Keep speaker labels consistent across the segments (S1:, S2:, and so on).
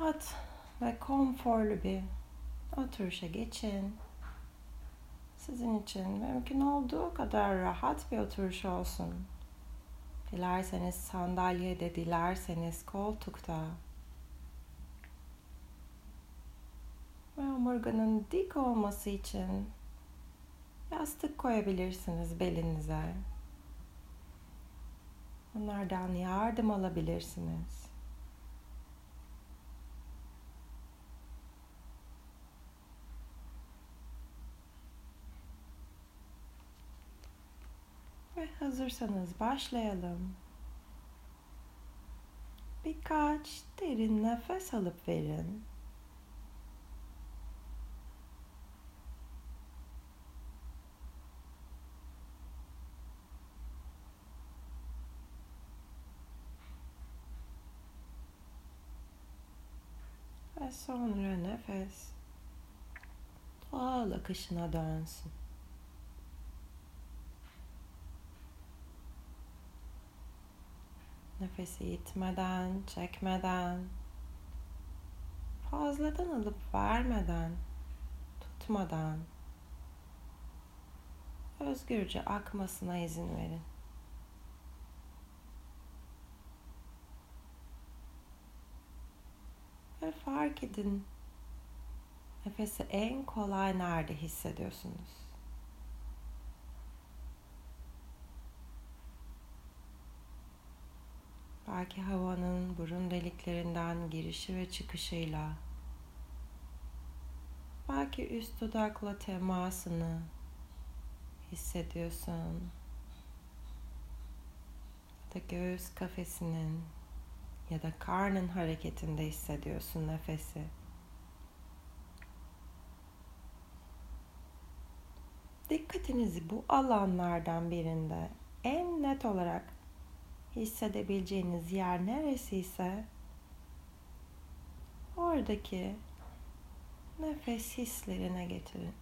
S1: Rahat ve konforlu bir oturuşa geçin. Sizin için mümkün olduğu kadar rahat bir oturuş olsun. Dilerseniz sandalyede, dilerseniz koltukta. Ve omurganın dik olması için yastık koyabilirsiniz belinize. Onlardan yardım alabilirsiniz. Ve hazırsanız başlayalım. Birkaç derin nefes alıp verin. Ve sonra nefes doğal akışına dönsün. Nefesi itmeden, çekmeden, fazladan alıp vermeden, tutmadan özgürce akmasına izin verin. Ve fark edin nefesi en kolay nerede hissediyorsunuz? Belki havanın burun deliklerinden girişi ve çıkışıyla belki üst dudakla temasını hissediyorsun. Ya da göğüs kafesinin ya da karnın hareketinde hissediyorsun nefesi. Dikkatinizi bu alanlardan birinde en net olarak hissedebileceğiniz yer neresi ise oradaki nefes hislerine getirin.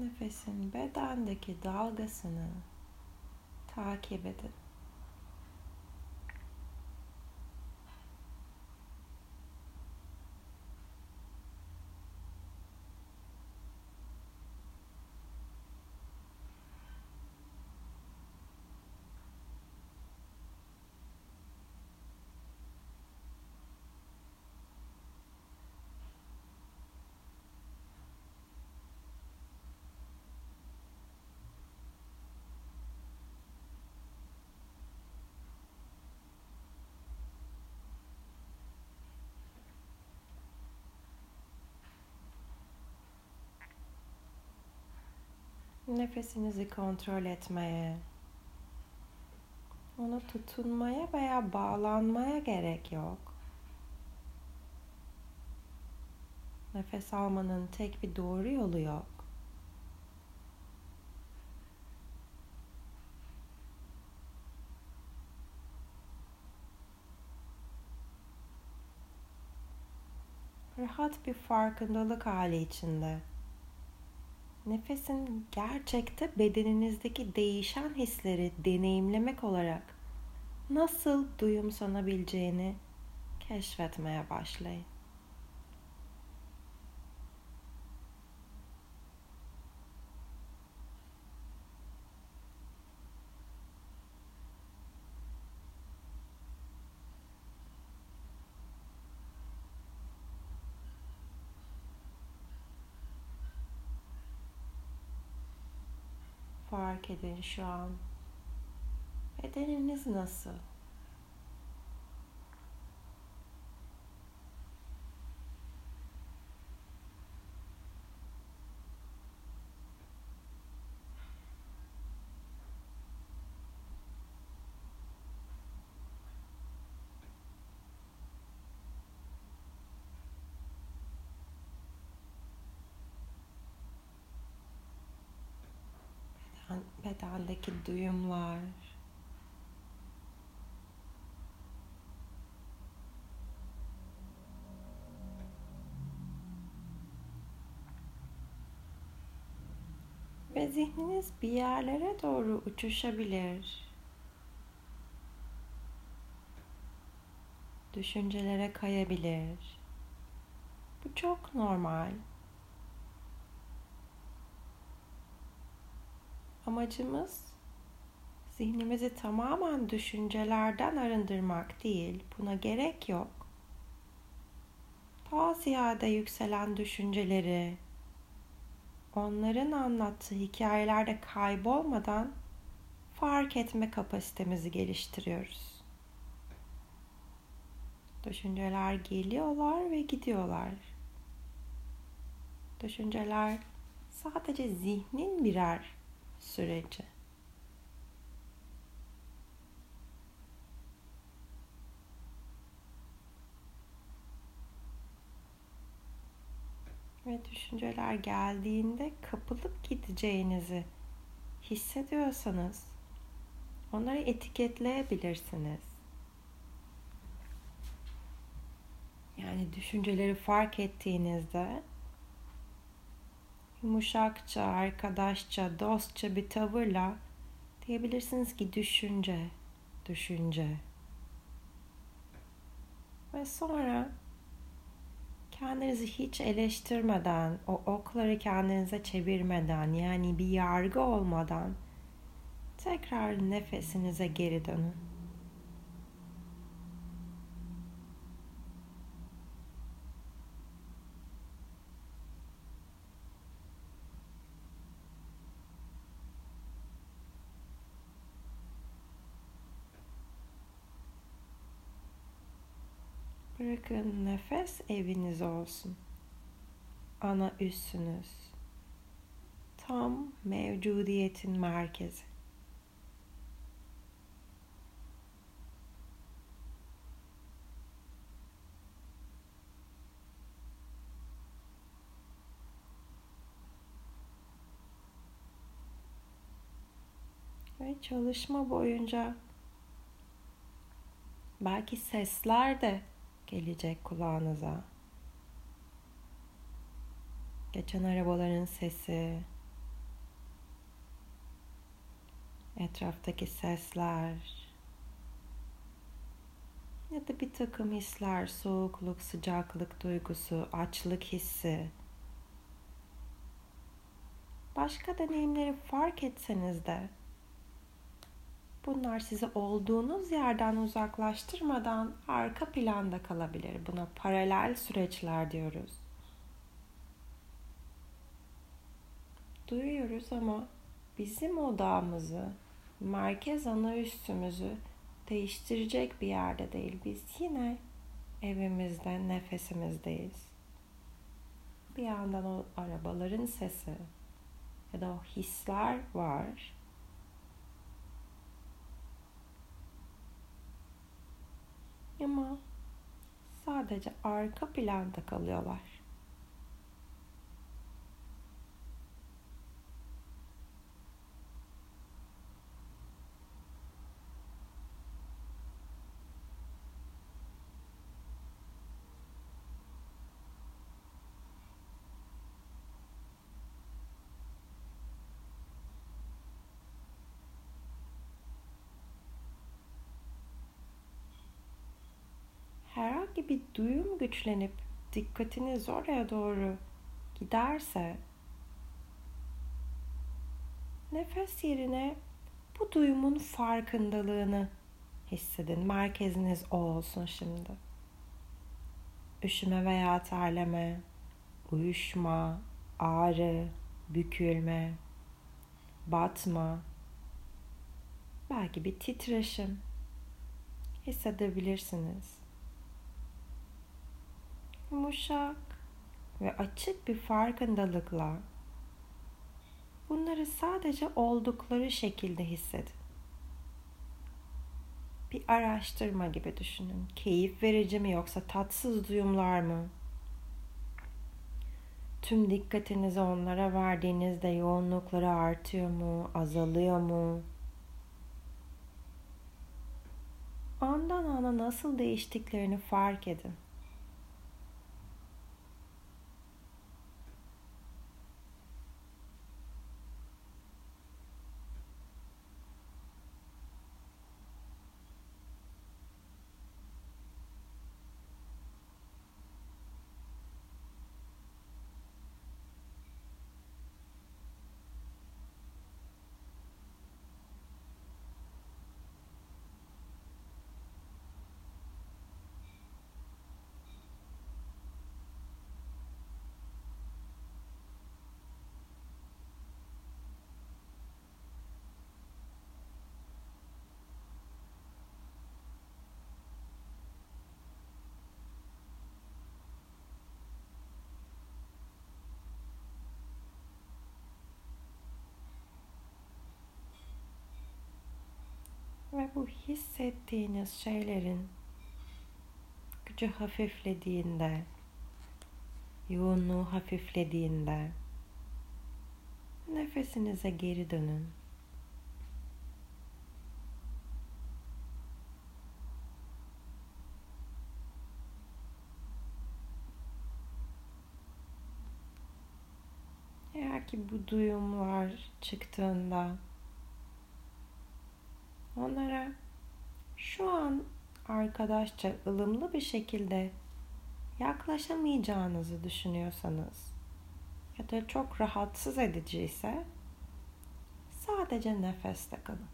S1: Nefesin bedendeki dalgasını takip edin. Nefesinizi kontrol etmeye, ona tutunmaya veya bağlanmaya gerek yok. Nefes almanın tek bir doğru yolu yok. Rahat bir farkındalık hali içinde nefesin gerçekte bedeninizdeki değişen hisleri deneyimlemek olarak nasıl duyumsanabileceğini keşfetmeye başlayın. Fark edin şu an. Bedeniniz nasıl? Bedendeki duyumlar, ve zihniniz bir yerlere doğru uçuşabilir. Düşüncelere kayabilir. Bu çok normal. Amacımız zihnimizi tamamen düşüncelerden arındırmak değil. Buna gerek yok. Daha ziyade yükselen düşünceleri, onların anlattığı hikayelerde kaybolmadan fark etme kapasitemizi geliştiriyoruz. Düşünceler geliyorlar ve gidiyorlar. Düşünceler sadece zihnin birer süreci. Ve düşünceler geldiğinde kapılıp gideceğinizi hissediyorsanız onları etiketleyebilirsiniz. Yani düşünceleri fark ettiğinizde yumuşakça, arkadaşça, dostça bir tavırla diyebilirsiniz ki düşünce, düşünce. Ve sonra kendinizi hiç eleştirmeden, o okları kendinize çevirmeden, yani bir yargı olmadan tekrar nefesinize geri dönün. Bırakın nefes eviniz olsun. Ana üssünüz. Tam mevcudiyetin merkezi. Ve çalışma boyunca belki sesler de gelecek kulağınıza. Geçen arabaların sesi, etraftaki sesler ya da bir takım hisler, soğukluk, sıcaklık duygusu, açlık hissi. Başka deneyimleri fark etseniz de Bunlar sizi olduğunuz yerden uzaklaştırmadan arka planda kalabilir. Buna paralel süreçler diyoruz. Duyuyoruz ama bizim odağımızı, merkez ana üstümüzü değiştirecek bir yerde değil. Biz yine evimizde, nefesimizdeyiz. Bir yandan o arabaların sesi ya da o hisler var ama sadece arka planda kalıyorlar. Bir duyum güçlenip dikkatiniz oraya doğru giderse nefes yerine bu duyumun farkındalığını hissedin. Merkeziniz o olsun şimdi. Üşüme veya terleme, uyuşma, ağrı, bükülme, batma, belki bir titreşim hissedebilirsiniz yumuşak ve açık bir farkındalıkla bunları sadece oldukları şekilde hissedin. Bir araştırma gibi düşünün. Keyif verici mi yoksa tatsız duyumlar mı? tüm dikkatinizi onlara verdiğinizde yoğunlukları artıyor mu, azalıyor mu? Andan ana nasıl değiştiklerini fark edin. Ve bu hissettiğiniz şeylerin gücü hafiflediğinde, yoğunluğu hafiflediğinde nefesinize geri dönün. Eğer ki bu duyumlar çıktığında onlara şu an arkadaşça ılımlı bir şekilde yaklaşamayacağınızı düşünüyorsanız ya da çok rahatsız edici ise sadece nefeste kalın.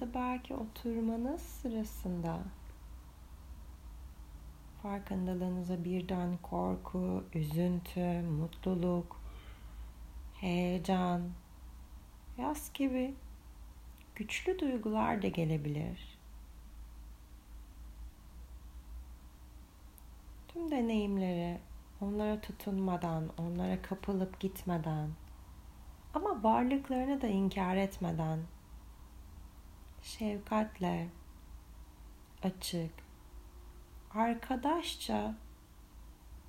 S1: Da belki oturmanız sırasında farkındalığınıza birden korku, üzüntü, mutluluk, heyecan, yaz gibi güçlü duygular da gelebilir. Tüm deneyimleri onlara tutunmadan, onlara kapılıp gitmeden ama varlıklarını da inkar etmeden şefkatle, açık, arkadaşça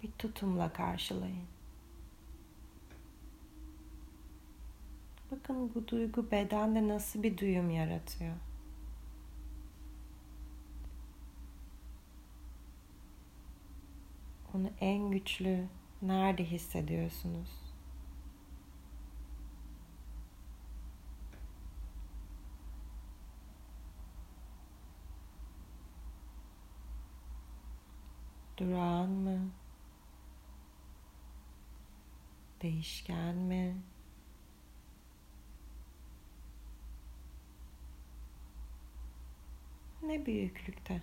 S1: bir tutumla karşılayın. Bakın bu duygu bedende nasıl bir duyum yaratıyor. Onu en güçlü nerede hissediyorsunuz? Durağan mı? Değişken mi? Ne büyüklükte?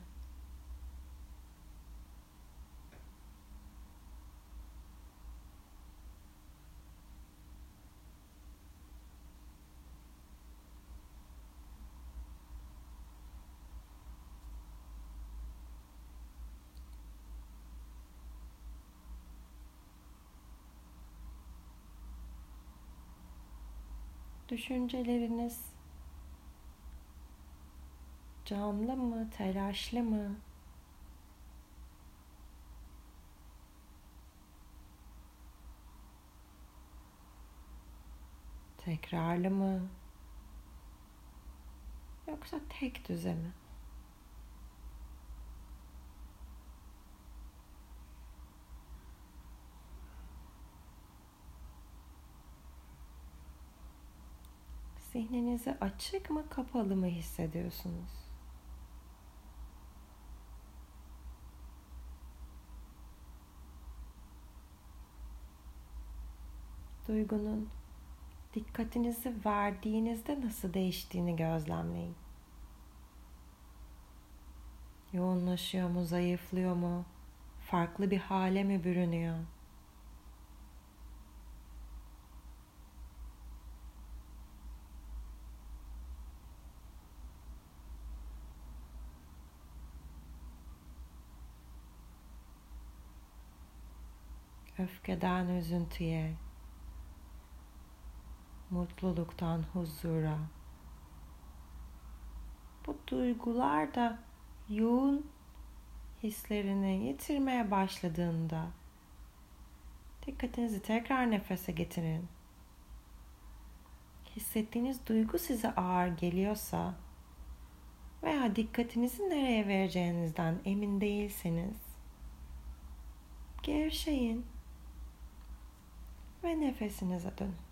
S1: Düşünceleriniz canlı mı, telaşlı mı? Tekrarlı mı? Yoksa tek düze mi? Bedeninizi açık mı kapalı mı hissediyorsunuz? Duygunun dikkatinizi verdiğinizde nasıl değiştiğini gözlemleyin. Yoğunlaşıyor mu, zayıflıyor mu? Farklı bir hale mi bürünüyor? Öfkeden üzüntüye, mutluluktan huzura. Bu duygular da yoğun hislerini yitirmeye başladığında dikkatinizi tekrar nefese getirin. Hissettiğiniz duygu size ağır geliyorsa veya dikkatinizi nereye vereceğinizden emin değilseniz gevşeyin ve nefesinize dönün.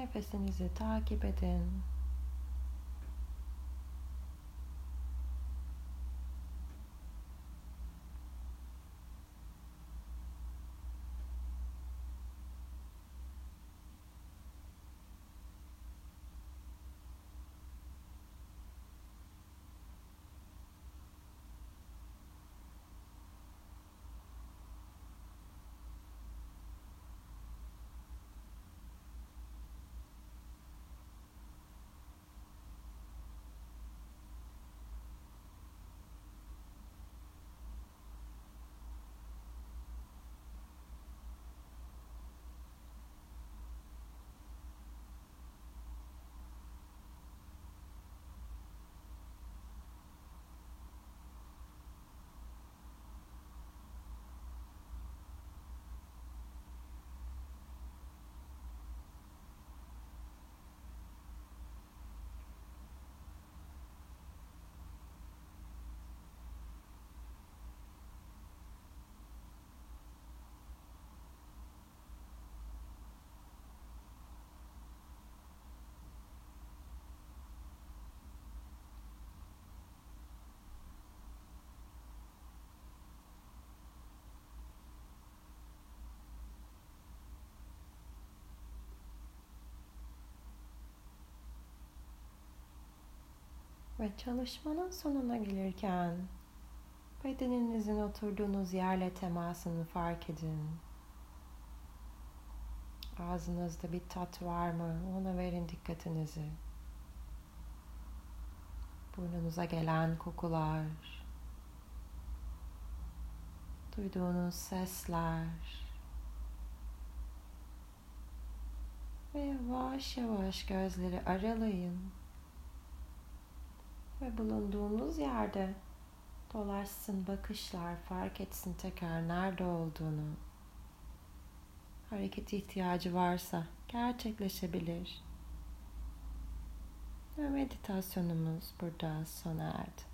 S1: Nefesinizi takip edin. Ve çalışmanın sonuna gelirken bedeninizin oturduğunuz yerle temasını fark edin. Ağzınızda bir tat var mı? Ona verin dikkatinizi. Burnunuza gelen kokular, duyduğunuz sesler ve yavaş yavaş gözleri aralayın ve bulunduğumuz yerde dolaşsın bakışlar, fark etsin tekrar nerede olduğunu. Hareket ihtiyacı varsa gerçekleşebilir. Ve meditasyonumuz burada sona erdi.